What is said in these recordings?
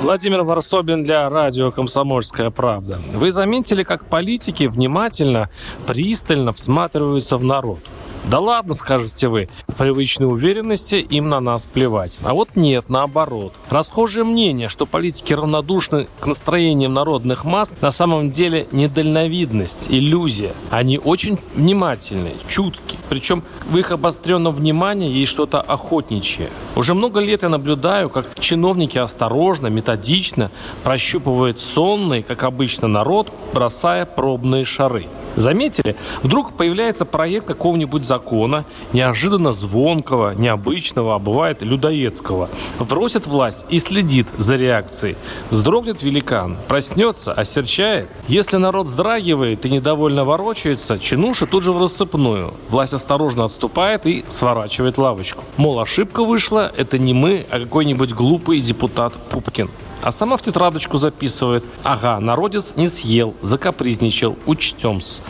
Владимир Варсобин для радио «Комсомольская правда». Вы заметили, как политики внимательно, пристально всматриваются в народ? Да ладно, скажете вы, в привычной уверенности им на нас плевать. А вот нет, наоборот. Расхожее мнение, что политики равнодушны к настроениям народных масс, на самом деле недальновидность, иллюзия. Они очень внимательны, чутки. Причем в их обостренном внимании есть что-то охотничье. Уже много лет я наблюдаю, как чиновники осторожно, методично прощупывают сонный, как обычно, народ, бросая пробные шары. Заметили? Вдруг появляется проект какого-нибудь закона, неожиданно звонкого, необычного, а бывает людоедского. Вросит власть и следит за реакцией. Вздрогнет великан, проснется, осерчает. Если народ вздрагивает и недовольно ворочается, чинуши тут же в рассыпную. Власть осторожно отступает и сворачивает лавочку. Мол, ошибка вышла, это не мы, а какой-нибудь глупый депутат Пупкин. А сама в тетрадочку записывает. Ага, народец не съел, закапризничал, учтем-с.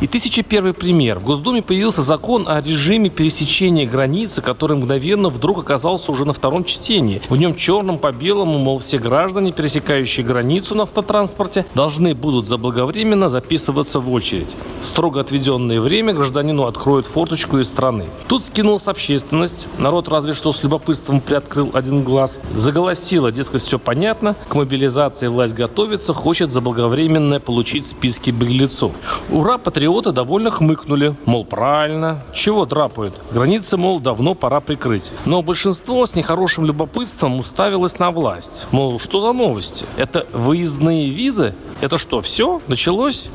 И тысяча первый пример. В Госдуме появился закон о режиме пересечения границы, который мгновенно вдруг оказался уже на втором чтении. В нем черным по белому, мол, все граждане, пересекающие границу на автотранспорте, должны будут заблаговременно записываться в очередь. Строго отведенное время гражданину откроют форточку из страны. Тут скинулась общественность. Народ разве что с любопытством приоткрыл один глаз. Заголосила, дескать, все понятно понятно, к мобилизации власть готовится, хочет заблаговременно получить списки беглецов. Ура, патриоты довольно хмыкнули, мол, правильно, чего драпают? Границы, мол, давно пора прикрыть. Но большинство с нехорошим любопытством уставилось на власть. Мол, что за новости? Это выездные визы? Это что, все? Началось?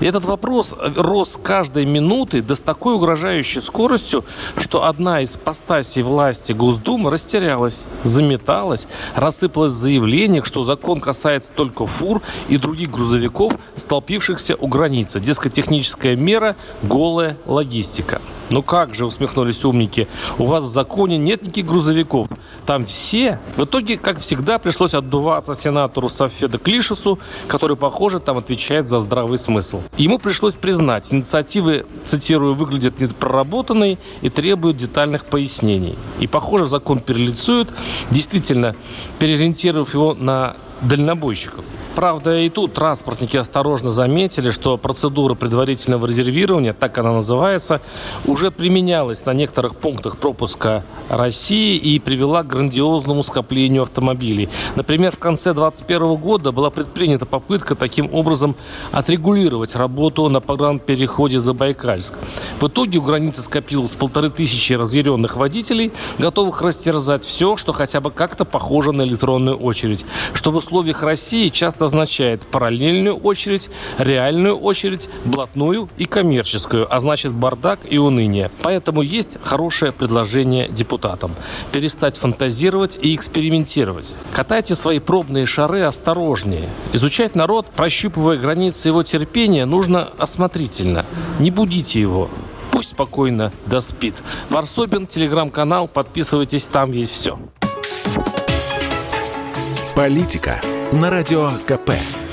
И этот вопрос рос каждой минуты да с такой угрожающей скоростью, что одна из постасей власти Госдумы растерялась, заметалась, рассыпалась заявление заявлениях, что закон касается только фур и других грузовиков, столпившихся у границы. Дескать, техническая мера – голая логистика. Ну как же, усмехнулись умники, у вас в законе нет никаких грузовиков. Там все. В итоге, как всегда, пришлось отдуваться сенатору Софеда Клишесу, который, похоже, там отвечает за здравый смысл. Ему пришлось признать, инициативы, цитирую, выглядят непроработанной и требуют детальных пояснений. И, похоже, закон перелицует, действительно, переориентировав его на дальнобойщиков. Правда, и тут транспортники осторожно заметили, что процедура предварительного резервирования, так она называется, уже применялась на некоторых пунктах пропуска России и привела к грандиозному скоплению автомобилей. Например, в конце 2021 года была предпринята попытка таким образом отрегулировать работу на погранпереходе Забайкальск. В итоге у границы скопилось полторы тысячи разъяренных водителей, готовых растерзать все, что хотя бы как-то похоже на электронную очередь, что в условиях России часто означает параллельную очередь, реальную очередь, блатную и коммерческую, а значит бардак и уныние. Поэтому есть хорошее предложение депутатам. Перестать фантазировать и экспериментировать. Катайте свои пробные шары осторожнее. Изучать народ, прощупывая границы его терпения, нужно осмотрительно. Не будите его. Пусть спокойно доспит. Варсобин, телеграм-канал, подписывайтесь, там есть все. Политика на радио КП.